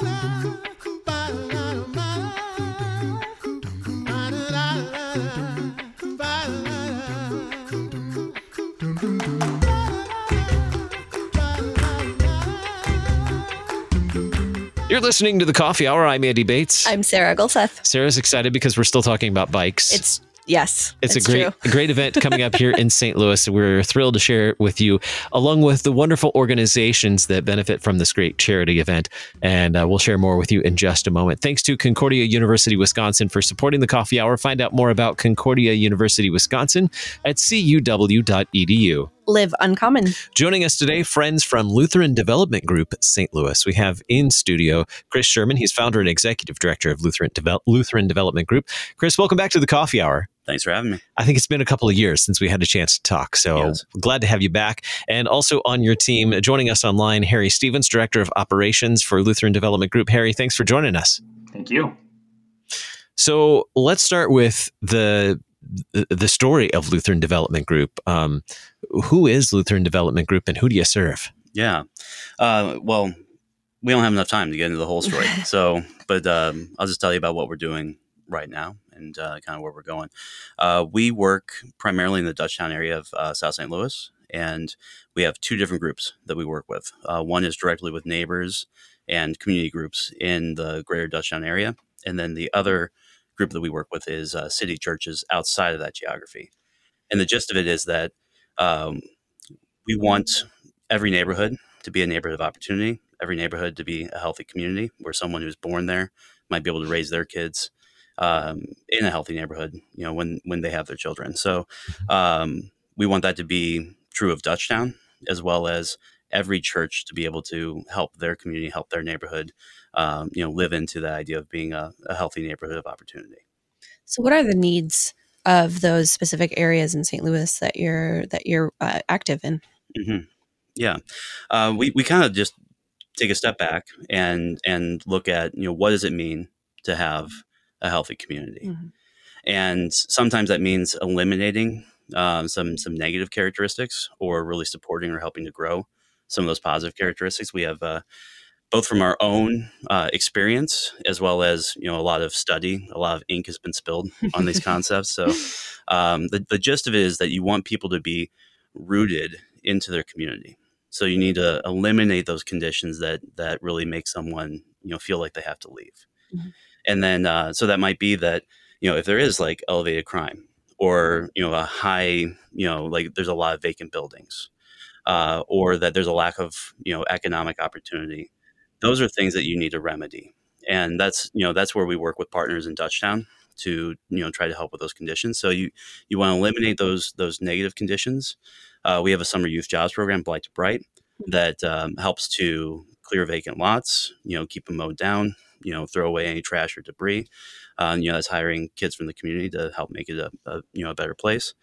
You're listening to the Coffee Hour. I'm Andy Bates. I'm Sarah Gulseth. Sarah's excited because we're still talking about bikes. It's yes, it's, a great, a great event coming up here in St. Louis. We're thrilled to share it with you, along with the wonderful organizations that benefit from this great charity event. And uh, we'll share more with you in just a moment. Thanks to Concordia University Wisconsin for supporting the Coffee Hour. Find out more about Concordia University Wisconsin at cu.edu live uncommon. Joining us today, friends from Lutheran Development Group St. Louis. We have in studio Chris Shearman. He's founder and executive director of Lutheran, Deve- Lutheran Development Group. Chris, welcome back to the Coffee Hour. Thanks for having me. I think it's been a couple of years since we had a chance to talk. So yes. glad to have you back. And also on your team, joining us online, Harry Stevens, Director of Operations for Lutheran Development Group. Harry, thanks for joining us. Thank you. So let's start with the the story of Lutheran Development Group. Um, who is Lutheran Development Group and who do you serve? Yeah. Uh, well, we don't have enough time to get into the whole story. so, but um, I'll just tell you about what we're doing right now and uh, kind of where we're going. Uh, we work primarily in the Dutchtown area of uh, South St. Louis, and we have two different groups that we work with. Uh, one is directly with neighbors and community groups in the greater Dutchtown area, and then the other group that we work with is uh, city churches outside of that geography. And the gist of it is that um, we want every neighborhood to be a neighborhood of opportunity, every neighborhood to be a healthy community where someone who's born there might be able to raise their kids um, in a healthy neighborhood, you know, when when they have their children. So mm-hmm. um, we want that to be true of Dutchtown as well as every church to be able to help their community, help their neighborhood, um, you know, live into the idea of being a, a, healthy neighborhood of opportunity. So, what are the needs of those specific areas in St. Louis that you're that you're uh, active in? Mm-hmm. Yeah, uh, we we kind of just take a step back and and look at you know what does it mean to have a healthy community, mm-hmm. and sometimes that means eliminating um, some some negative characteristics or really supporting or helping to grow some of those positive characteristics. We have uh, both from our own uh, experience as well as you know a lot of study. A lot of ink has been spilled on these concepts. So um, the the gist of it is that you want people to be rooted into their community. So you need to eliminate those conditions that that really make someone you know feel like they have to leave. Mm-hmm. And then uh, so that might be that you know if there is like elevated crime or you know a high you know like there's a lot of vacant buildings uh, or that there's a lack of you know economic opportunity. Those are things that you need to remedy, and that's you know that's where we work with partners in Dutchtown to you know try to help with those conditions. So you you want to eliminate those those negative conditions. Uh, we have a summer youth jobs program, Blight to Bright, that um, helps to clear vacant lots. You know, keep them mowed down. You know, throw away any trash or debris. Uh, you know, that's hiring kids from the community to help make it a, a you know a better place.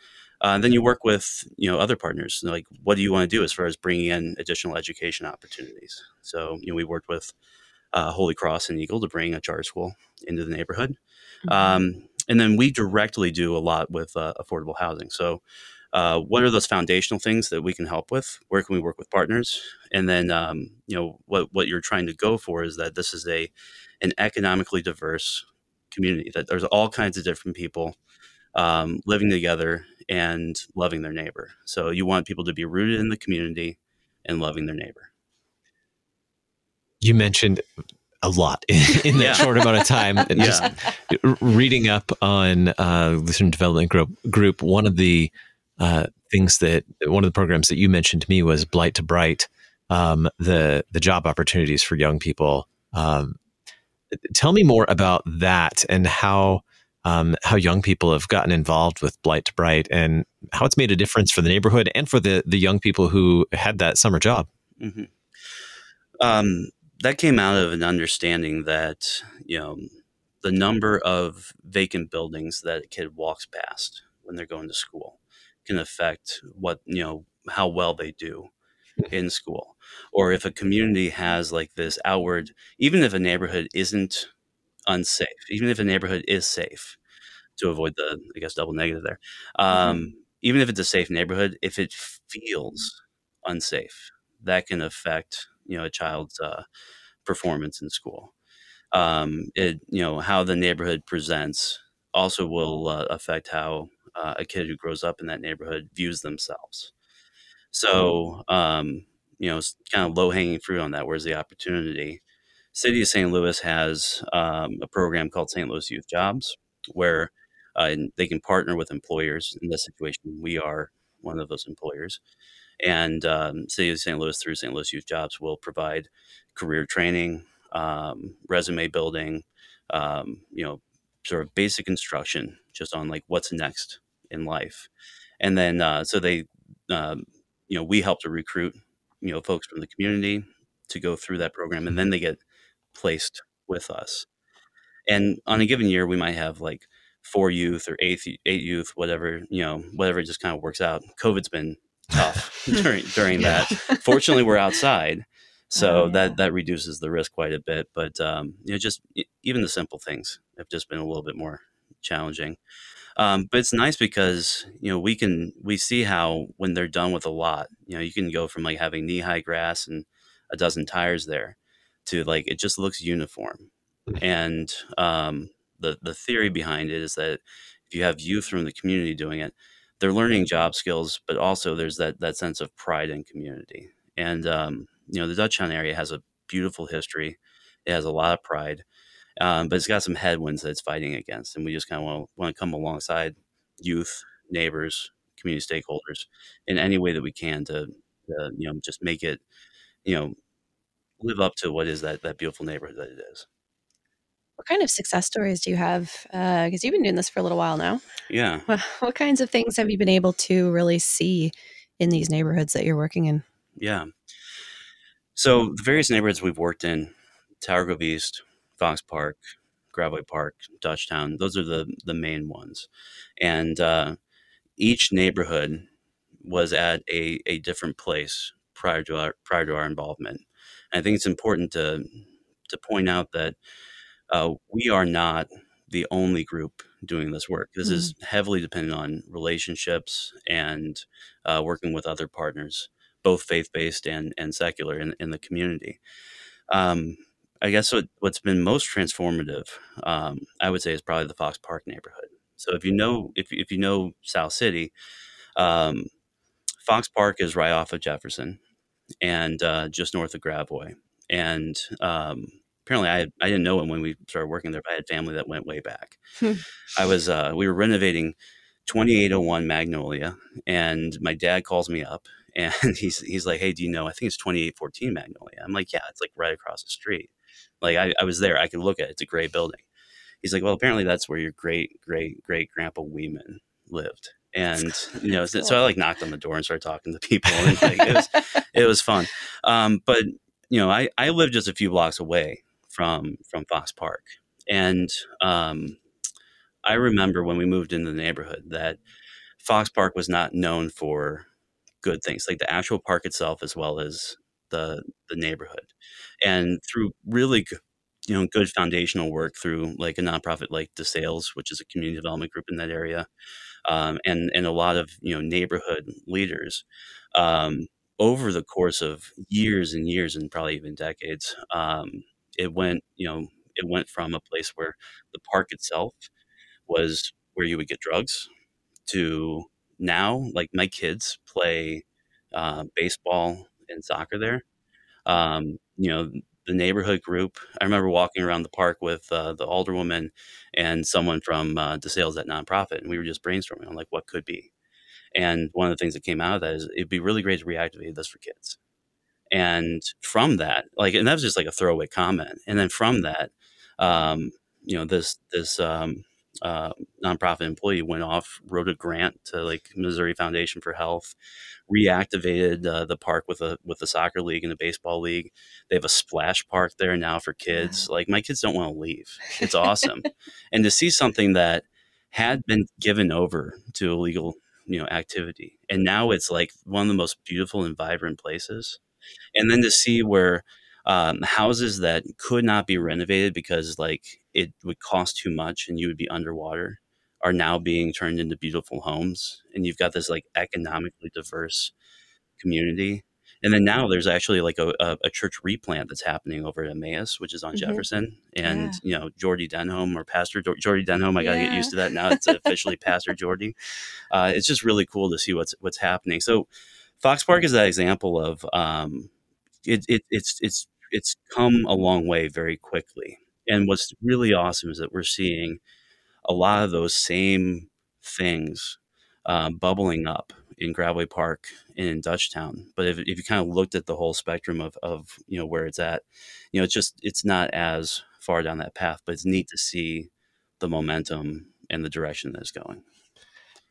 Uh, then you work with you know other partners. Like, what do you want to do as far as bringing in additional education opportunities? So, you know, we worked with uh, Holy Cross and Eagle to bring a charter school into the neighborhood, mm-hmm. um, and then we directly do a lot with uh, affordable housing. So, uh, what are those foundational things that we can help with? Where can we work with partners? And then, um, you know, what what you're trying to go for is that this is a an economically diverse community. That there's all kinds of different people um, living together and loving their neighbor. So you want people to be rooted in the community and loving their neighbor. You mentioned a lot in, that yeah. short amount of time. And yeah. just reading up on uh, Lutheran Development Group, group one of the uh, things that one of the programs that you mentioned to me was Blight to Bright, um, the the job opportunities for young people. Um, tell me more about that and how um, how young people have gotten involved with Blight to Bright and how it's made a difference for the neighborhood and for the the young people who had that summer job. Mm-hmm. Um, that came out of an understanding that you know the number of vacant buildings that a kid walks past when they're going to school can affect what you know how well they do in school or if a community has like this outward even if a neighborhood isn't unsafe, even if a neighborhood is safe, to avoid the I guess double negative there. Mm-hmm. Um, mm-hmm. Even if it's a safe neighborhood, if it feels unsafe, that can affect you know a child's uh, performance in school. Um, it you know how the neighborhood presents also will uh, affect how uh, a kid who grows up in that neighborhood views themselves. So um, you know, kind of low hanging fruit on that. Where's the opportunity? City of St. Louis has um, a program called St. Louis Youth Jobs, where uh, they can partner with employers. In this situation, we are one of those employers, and um, City of St. Louis through St. Louis Youth Jobs will provide career training, um, resume building, um, you know, sort of basic instruction just on like what's next in life, and then uh, so they, um, you know, we help to recruit you know folks from the community to go through that program, and then they get placed with us. And on a given year, we might have like four youth or eight eight youth, whatever you know, whatever it just kind of works out. COVID's been tough during during that. Fortunately, we're outside, so oh, yeah. that that reduces the risk quite a bit. But um, you know, just even the simple things have just been a little bit more challenging. Um, but it's nice because you know we can we see how when they're done with a lot, you know, you can go from like having knee high grass and a dozen tires there to like it just looks uniform. And um, the the theory behind it is that if you have youth from the community doing it, they're learning job skills, but also there's that that sense of pride and community. And um, you know, the Dutchtown area has a beautiful history. It has a lot of pride. Um, but it's got some headwinds that it's fighting against, and we just kind of want to want to come alongside youth, neighbors, community stakeholders in any way that we can to, to, you know just make it you know live up to what is that that beautiful neighborhood that it is. What kind of success stories do you have? Because uh, you've been doing this for a little while now. Yeah. What, what kinds of things have you been able to really see in these neighborhoods that you're working in? Yeah. So the various neighborhoods we've worked in, Tower Grove East, Fox Park, Gravois Park, Dutchtown. Those are the the main ones, and uh, each neighborhood was at a, a different place prior to our prior to our involvement. And I think it's important to to point out that uh, we are not the only group doing this work. This mm-hmm. is heavily dependent on relationships and uh, working with other partners, both faith based and and secular in, in the community. Um, I guess what, what's been most transformative, um, I would say, is probably the Fox Park neighborhood. So if you know if if you know South City, um, Fox Park is right off of Jefferson, and uh, just north of Gravois. And um, apparently, I I didn't know it when we started working there. But I had family that went way back. Hmm. I was uh, we were renovating 2801 Magnolia, and my dad calls me up and he's he's like, "Hey, do you know? I think it's 2814 Magnolia." I'm like, "Yeah, it's like right across the street." Like I, I was there. I could look at it. It's a great building. He's like, well, apparently that's where your great great great grandpa Weeman lived. And you know, cool. so I like knocked on the door and started talking to people, and like, it was it was fun. Um, but you know, I I live just a few blocks away from from Fox Park, and um, I remember when we moved into the neighborhood that Fox Park was not known for good things, like the actual park itself, as well as the the neighborhood and through really good, you know good foundational work through like a nonprofit like DeSales, which is a community development group in that area, um, and and a lot of you know neighborhood leaders. Um, over the course of years and years and probably even decades, um, it went you know it went from a place where the park itself was where you would get drugs to now like my kids play uh, baseball and soccer there um, you know, the neighborhood group. I remember walking around the park with uh, the alderwoman and someone from uh, DeSales, that nonprofit, and we were just brainstorming on like what could be. And one of the things that came out of that is it'd be really great to reactivate this for kids. And from that, like, and that was just like a throwaway comment. And then from that, um, you know, this this um, uh, nonprofit employee went off, wrote a grant to like Missouri Foundation for Health, reactivated uh, the park with a with a soccer league and a baseball league. They have a splash park there now for kids. Like my kids don't want to leave. It's awesome, and to see something that had been given over to illegal you know activity, and now it's like one of the most beautiful and vibrant places. And then to see where um, houses that could not be renovated because like it would cost too much and you would be underwater are now being turned into beautiful homes and you've got this like economically diverse community and then now there's actually like a, a, a, church replant that's happening over at Emmaus, which is on mm-hmm. Jefferson. And, yeah. you know, Jordy Denholm or Pastor Jordy Denholm, I got to yeah. get used to that now. It's officially Pastor Jordy. Uh, it's just really cool to see what's what's happening. So Fox Park is that example of um, it, it, it's, it's, it's come a long way very quickly. And what's really awesome is that we're seeing a lot of those same things um, bubbling up in Gravois Park and in Dutchtown. But if, if you kind of looked at the whole spectrum of, of, you know, where it's at, you know, it's just, it's not as far down that path, but it's neat to see the momentum and the direction that it's going.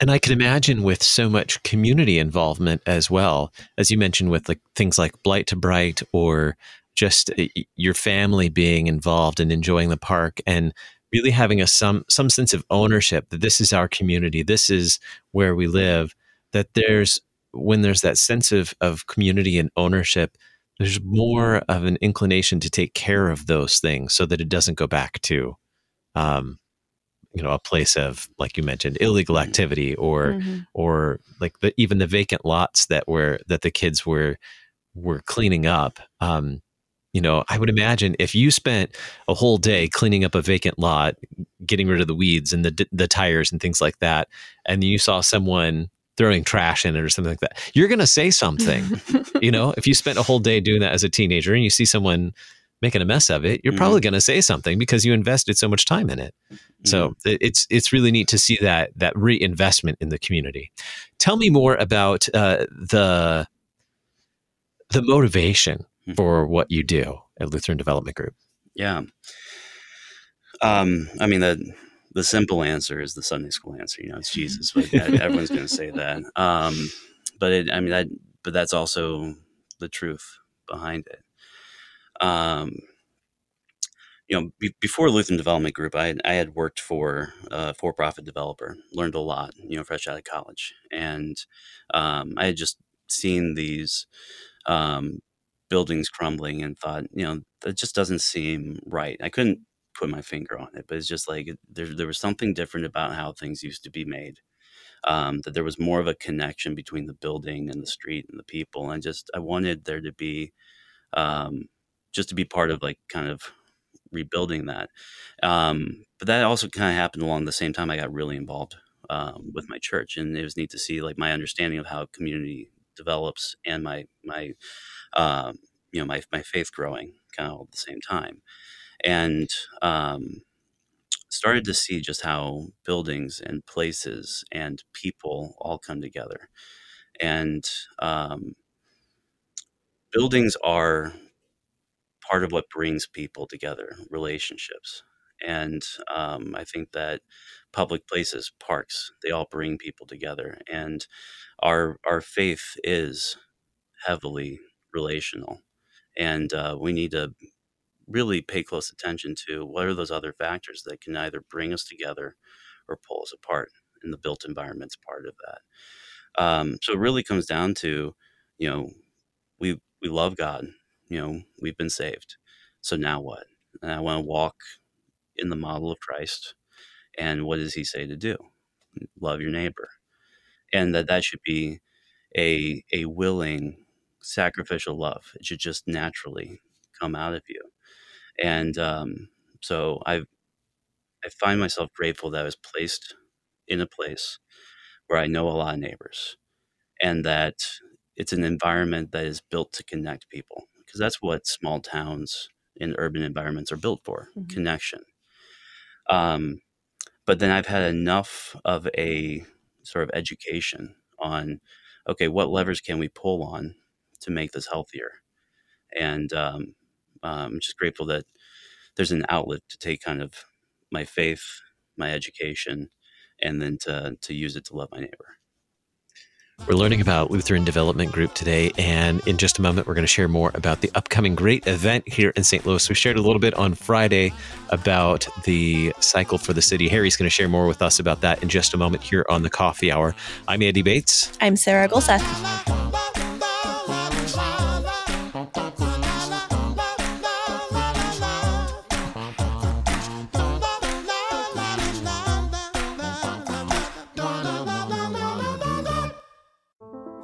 And I can imagine with so much community involvement as well, as you mentioned with like things like Blight to Bright or just your family being involved and enjoying the park and really having a some some sense of ownership that this is our community, this is where we live that there's when there's that sense of of community and ownership there's more of an inclination to take care of those things so that it doesn't go back to um, you know a place of like you mentioned illegal mm-hmm. activity or mm-hmm. or like the, even the vacant lots that were that the kids were were cleaning up um, you know i would imagine if you spent a whole day cleaning up a vacant lot getting rid of the weeds and the the tires and things like that and you saw someone throwing trash in it or something like that. You're going to say something. you know, if you spent a whole day doing that as a teenager and you see someone making a mess of it, you're mm-hmm. probably going to say something because you invested so much time in it. Mm-hmm. So it's it's really neat to see that that reinvestment in the community. Tell me more about uh, the the motivation. For what you do at Lutheran Development Group. Yeah. Um, I mean, the the simple answer is the Sunday school answer. You know, it's Jesus, but yeah, everyone's going to say that. Um, but it, I mean, that, but that's also the truth behind it. Um, you know, be, before Lutheran Development Group, I, I had worked for a for-profit developer, learned a lot, you know, fresh out of college, and um, I had just seen these um, buildings crumbling and thought, you know, that just doesn't seem right. I couldn't put my finger on it, but it's just like there there was something different about how things used to be made. Um, that there was more of a connection between the building and the street and the people, and just I wanted there to be um, just to be part of like kind of rebuilding that. Um, but that also kind of happened along the same time I got really involved um, with my church, and it was neat to see like my understanding of how community develops and my my uh, you know my my faith growing kind of at the same time and um, started to see just how buildings and places and people all come together. And um, buildings are part of what brings people together, relationships. And um, I think that public places, parks, they all bring people together. And our our faith is heavily relational, and uh, we need to really pay close attention to what are those other factors that can either bring us together or pull us apart and the built environment's part of that. Um, so it really comes down to you know we we love god you know we've been saved so now what? And i want to walk in the model of christ and what does he say to do? Love your neighbor. And that that should be a a willing sacrificial love it should just naturally come out of you and um, so I I find myself grateful that I was placed in a place where I know a lot of neighbors, and that it's an environment that is built to connect people because that's what small towns and urban environments are built for mm-hmm. connection. Um, but then I've had enough of a sort of education on okay, what levers can we pull on to make this healthier? And um, um, I'm just grateful that there's an outlet to take kind of my faith, my education, and then to, to use it to love my neighbor. We're learning about Lutheran Development Group today, and in just a moment, we're going to share more about the upcoming great event here in St. Louis. We shared a little bit on Friday about the cycle for the city. Harry's going to share more with us about that in just a moment here on the Coffee Hour. I'm Andy Bates. I'm Sarah Gulseth.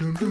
Welcome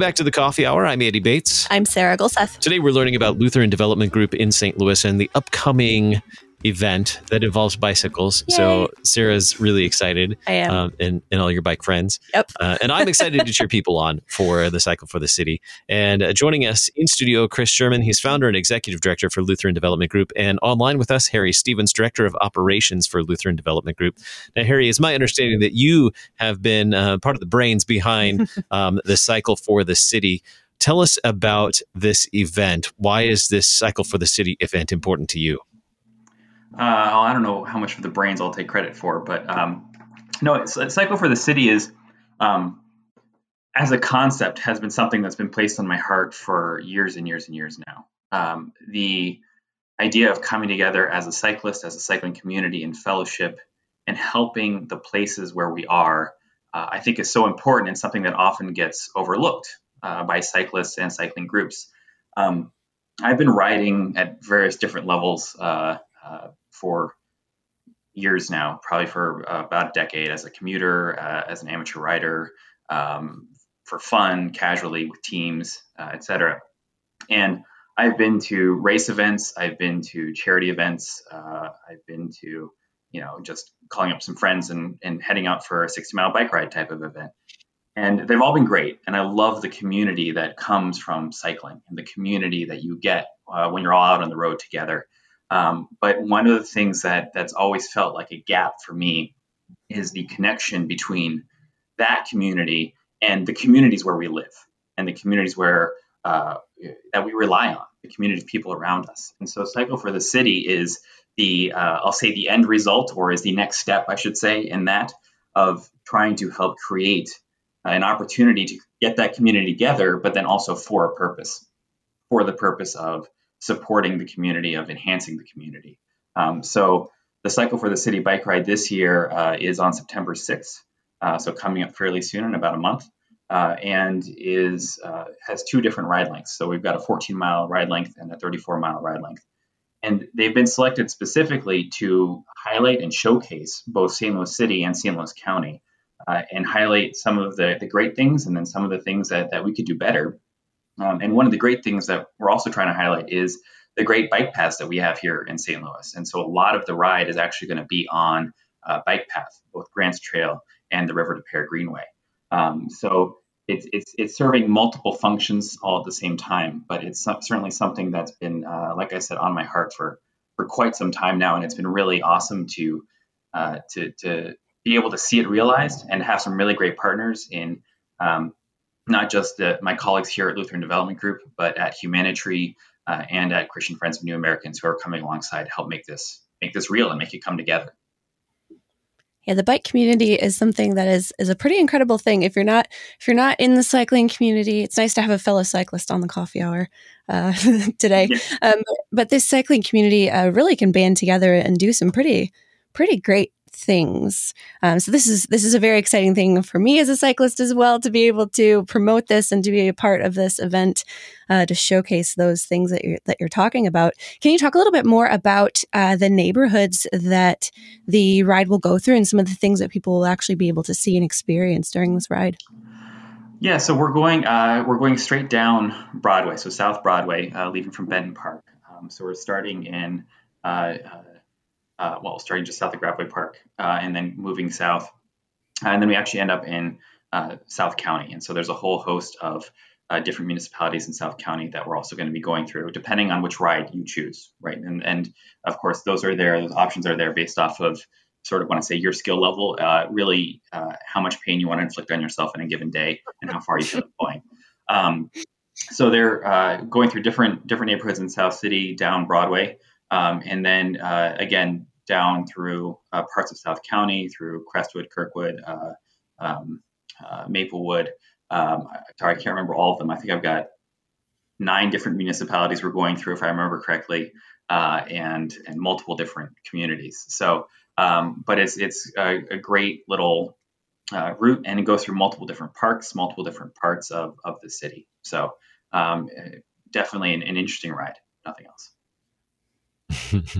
back to the Coffee Hour. I'm Andy Bates. I'm Sarah Gulseth. Today we're learning about Lutheran Development Group in St. Louis and the upcoming event that involves bicycles. Yay. So Sarah's really excited. I am. Um, and, and all your bike friends. Yep. Uh, and I'm excited to cheer people on for the Cycle for the City. And uh, joining us in studio, Chris Shearman. He's founder and executive director for Lutheran Development Group. And online with us, Harry Stevens, director of operations for Lutheran Development Group. Now, Harry, it's my understanding that you have been uh, part of the brains behind um, the Cycle for the City. Tell us about this event. Why is this Cycle for the City event important to you? Uh, I don't know how much of the brains I'll take credit for, but um, no, Cycle for the City is, um, as a concept, has been something that's been placed on my heart for years and years and years now. Um, the idea of coming together as a cyclist, as a cycling community and fellowship, and helping the places where we are, uh, I think is so important and something that often gets overlooked uh, by cyclists and cycling groups. Um, I've been riding at various different levels uh, uh for years now, probably for uh, about a decade as a commuter, uh, as an amateur rider, um, for fun, casually with teams, uh, etc. And I've been to race events, I've been to charity events, uh, I've been to, you know, just calling up some friends and, and heading out for a 60 mile bike ride type of event. And they've all been great. And I love the community that comes from cycling and the community that you get uh, when you're all out on the road together. Um, but one of the things that that's always felt like a gap for me is the connection between that community and the communities where we live and the communities where uh, that we rely on, the community of people around us. And so, Cycle for the City is the uh, I'll say the end result, or is the next step, I should say, in that of trying to help create an opportunity to get that community together, but then also for a purpose, for the purpose of supporting the community, of enhancing the community. Um, so the Cycle for the City bike ride this year uh, is on September 6th, uh, so coming up fairly soon in about a month, uh, and is uh, has two different ride lengths. So we've got a 14 mile ride length and a 34 mile ride length, and they've been selected specifically to highlight and showcase both St. Louis City and St. Louis County, uh, and highlight some of the, the great things and then some of the things that, that we could do better um, and one of the great things that we're also trying to highlight is the great bike paths that we have here in St. Louis. And so a lot of the ride is actually going to be on uh, bike path, both Grants Trail and the River des Peres Greenway. Um, so it's, it's, it's serving multiple functions all at the same time, but it's certainly something that's been, uh, like I said, on my heart for, for quite some time now. And it's been really awesome to, uh, to, to be able to see it realized and have some really great partners in um, not just my colleagues here at Lutheran Development Group, but at Humanitri uh, and at Christian Friends of New Americans who are coming alongside to help make this make this real and make it come together. Yeah, the bike community is something that is is a pretty incredible thing. If you're not if you're not in the cycling community, it's nice to have a fellow cyclist on the coffee hour uh, today. Yeah. Um, but this cycling community uh, really can band together and do some pretty pretty great things. Um, so this is this is a very exciting thing for me as a cyclist as well to be able to promote this and to be a part of this event uh, to showcase those things that you're that you're talking about. Can you talk a little bit more about uh, the neighborhoods that the ride will go through and some of the things that people will actually be able to see and experience during this ride? Yeah, so we're going uh, we're going straight down Broadway, so South Broadway, uh, leaving from Benton Park. Um, so we're starting in uh, uh, uh, well, starting just south of Gravois Park, uh, and then moving south, and then we actually end up in uh, South County. And so there's a whole host of uh, different municipalities in South County that we're also going to be going through, depending on which ride you choose, right? And and of course those are there, those options are there based off of sort of when I say your skill level, uh, really uh, how much pain you want to inflict on yourself in a given day and how far you feel going. Um, so they're going through different different neighborhoods in South City, down Broadway. Um, and then uh, again, down through uh, parts of South County, through Crestwood, Kirkwood, uh, um, uh, Maplewood. Um, sorry, I can't remember all of them. I think I've got nine different municipalities we're going through, if I remember correctly, uh, and and multiple different communities. So, um, but it's it's a, a great little uh, route, and it goes through multiple different parks, multiple different parts of of the city. So, um, definitely an, an interesting ride. Nothing else.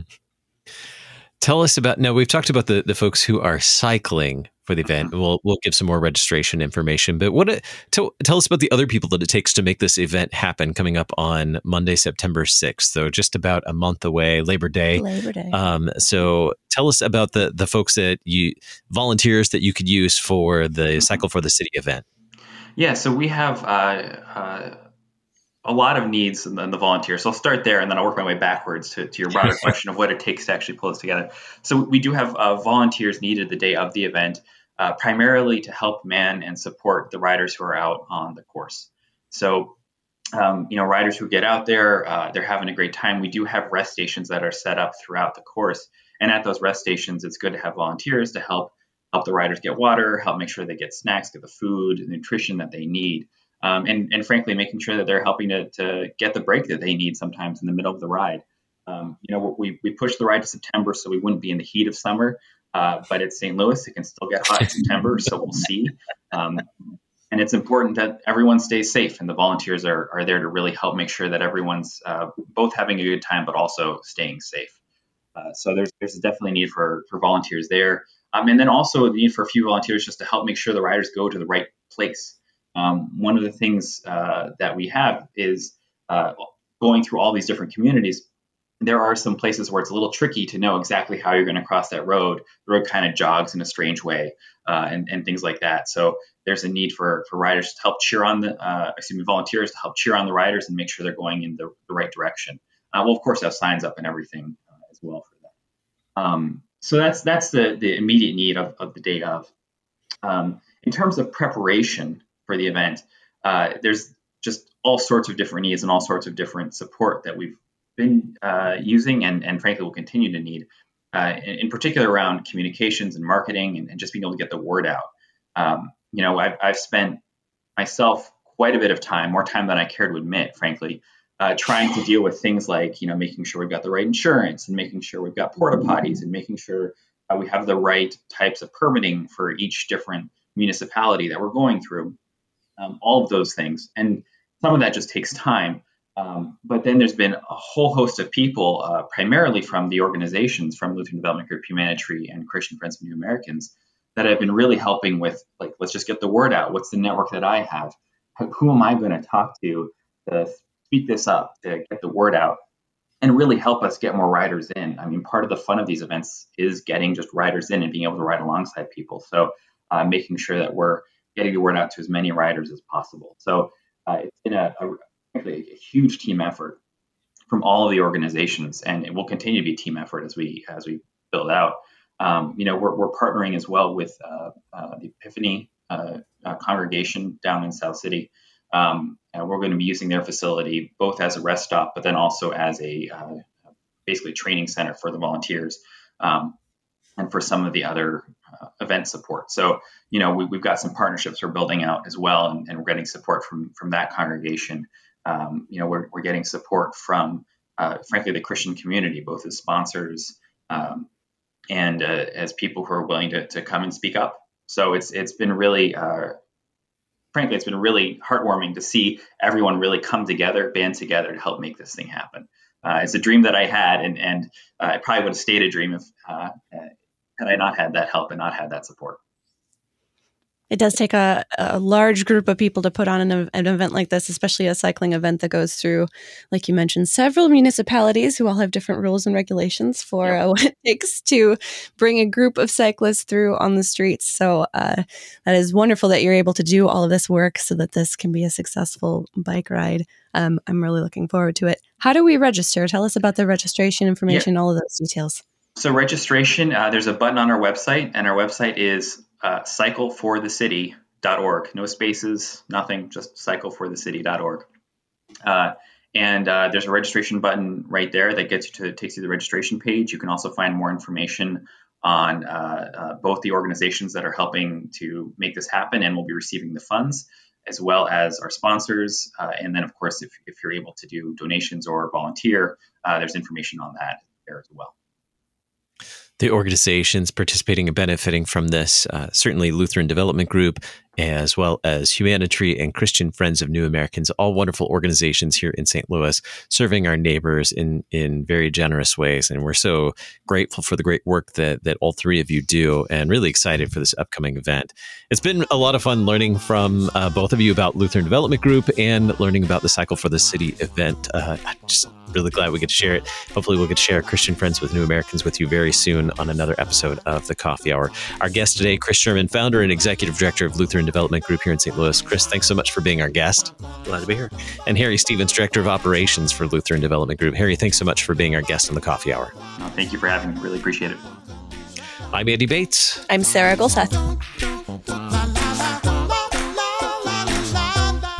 Tell us about now. We've talked about the the folks who are cycling for the event. Mm-hmm. We'll we'll give some more registration information. But what tell, tell us about the other people that it takes to make this event happen coming up on Monday, September sixth. So just about a month away, Labor Day. Labor Day. Um, so tell us about the the folks that you volunteers that you could use for the mm-hmm. Cycle for the City event. Yeah, so we have uh, uh, a lot of needs in the, volunteers. So I'll start there and then I'll work my way backwards to, to your broader question of what it takes to actually pull this together. So we do have uh, volunteers needed the day of the event, uh, primarily to help man and support the riders who are out on the course. So, um, you know, riders who get out there, uh, they're having a great time. We do have rest stations that are set up throughout the course. And at those rest stations, it's good to have volunteers to help help the riders get water, help make sure they get snacks, get the food, the nutrition that they need um, and, and frankly, making sure that they're helping to, to get the break that they need sometimes in the middle of the ride. Um, you know, we, we pushed the ride to September so we wouldn't be in the heat of summer, uh, but it's St. Louis. It can still get hot in September, so we'll see. Um, and it's important that everyone stays safe, and the volunteers are, are there to really help make sure that everyone's uh, both having a good time, but also staying safe. Uh, so there's there's definitely a need for for volunteers there, um, and then also the need for a few volunteers just to help make sure the riders go to the right place. Um, one of the things uh, that we have is uh, going through all these different communities. There are some places where it's a little tricky to know exactly how you're going to cross that road. The road kind of jogs in a strange way, uh, and, and things like that. So there's a need for, for riders to help cheer on the, uh, excuse me, volunteers to help cheer on the riders and make sure they're going in the, the right direction. Uh, we'll of course have signs up and everything uh, as well for that. Um, so that's that's the the immediate need of, of the day of. Um, in terms of preparation, for the event. Uh, there's just all sorts of different needs and all sorts of different support that we've been uh, using and, and frankly will continue to need, uh, in, in, particular around communications and marketing and, and, just being able to get the word out. Um, you know, I've, I've, spent myself quite a bit of time, more time than I care to admit, frankly, uh, trying to deal with things like, you know, making sure we've got the right insurance and making sure we've got porta potties and making sure uh, we have the right types of permitting for each different municipality that we're going through um, all of those things. And some of that just takes time. Um, but then there's been a whole host of people, uh, primarily from the organizations from Lutheran Development Group, Humanitri, and Christian Friends of New Americans, that have been really helping with, like, let's just get the word out. What's the network that I have? Who am I going to talk to to speak this up, to get the word out, and really help us get more riders in? I mean, part of the fun of these events is getting just riders in and being able to ride alongside people. So, uh, making sure that we're getting the word out to as many riders as possible. So uh, it's been a, a, a, huge team effort from all of the organizations, and it will continue to be team effort as we as we build out. Um, you know, we're, we're partnering as well with uh, uh, the Epiphany uh, uh, congregation down in South City. Um, we're going to be using their facility both as a rest stop, but then also as a uh, basically training center for the volunteers. Um, and for some of the other event support. So, you know, we, have got some partnerships we're building out as well, and, and we're getting support from from that congregation. Um, you know, we're, we're getting support from, uh, frankly, the Christian community, both as sponsors um, and uh, as people who are willing to, to come and speak up. So it's it's been really, uh, frankly, it's been really heartwarming to see everyone really come together, band together to help make this thing happen. Uh, it's a dream that I had, and and uh, it probably would have stayed a dream if uh, had I not had that help and not had that support. It does take a, a large group of people to put on an, an, event like this, especially a cycling event that goes through, like you mentioned, several municipalities who all have different rules and regulations for yep. uh, what it takes to bring a group of cyclists through on the streets. So uh, that is wonderful that you're able to do all of this work so that this can be a successful bike ride. Um, I'm really looking forward to it. How do we register? Tell us about the registration information, all of those details. So registration, uh, there's a button on our website, and our website is uh, cycleforthecity.org. No spaces, nothing, just cycleforthecity.org. Uh, And uh, there's a registration button right there that gets you to takes you to the registration page. You can also find more information on uh, uh, both the organizations that are helping to make this happen and will be receiving the funds, as well as our sponsors. Uh, and then, of course, if, if you're able to do donations or volunteer, there's information on that there as well the organizations participating and benefiting from this, uh, certainly Lutheran Development Group, as well as Humanitri and Christian Friends of New Americans, all wonderful organizations here in St. Louis, serving our neighbors in in very generous ways. And we're so grateful for the great work that that all three of you do, and really excited for this upcoming event. It's been a lot of fun learning from uh, both of you about Lutheran Development Group and learning about the Cycle for the City event. Uh, I'm just really glad we get to share it. Hopefully, we'll get to share Christian Friends with New Americans with you very soon on another episode of the Coffee Hour. Our guest today, Chris Shearman, founder and executive director of Lutheran Development Group here in St. Louis. Chris, thanks so much for being our guest. Glad to be here. And Harry Stevens, director of operations for Lutheran Development Group. Harry, thanks so much for being our guest on the Coffee Hour. Uh, thank you for having me. Really appreciate it. I'm Andy Bates. I'm Sarah Gulseth.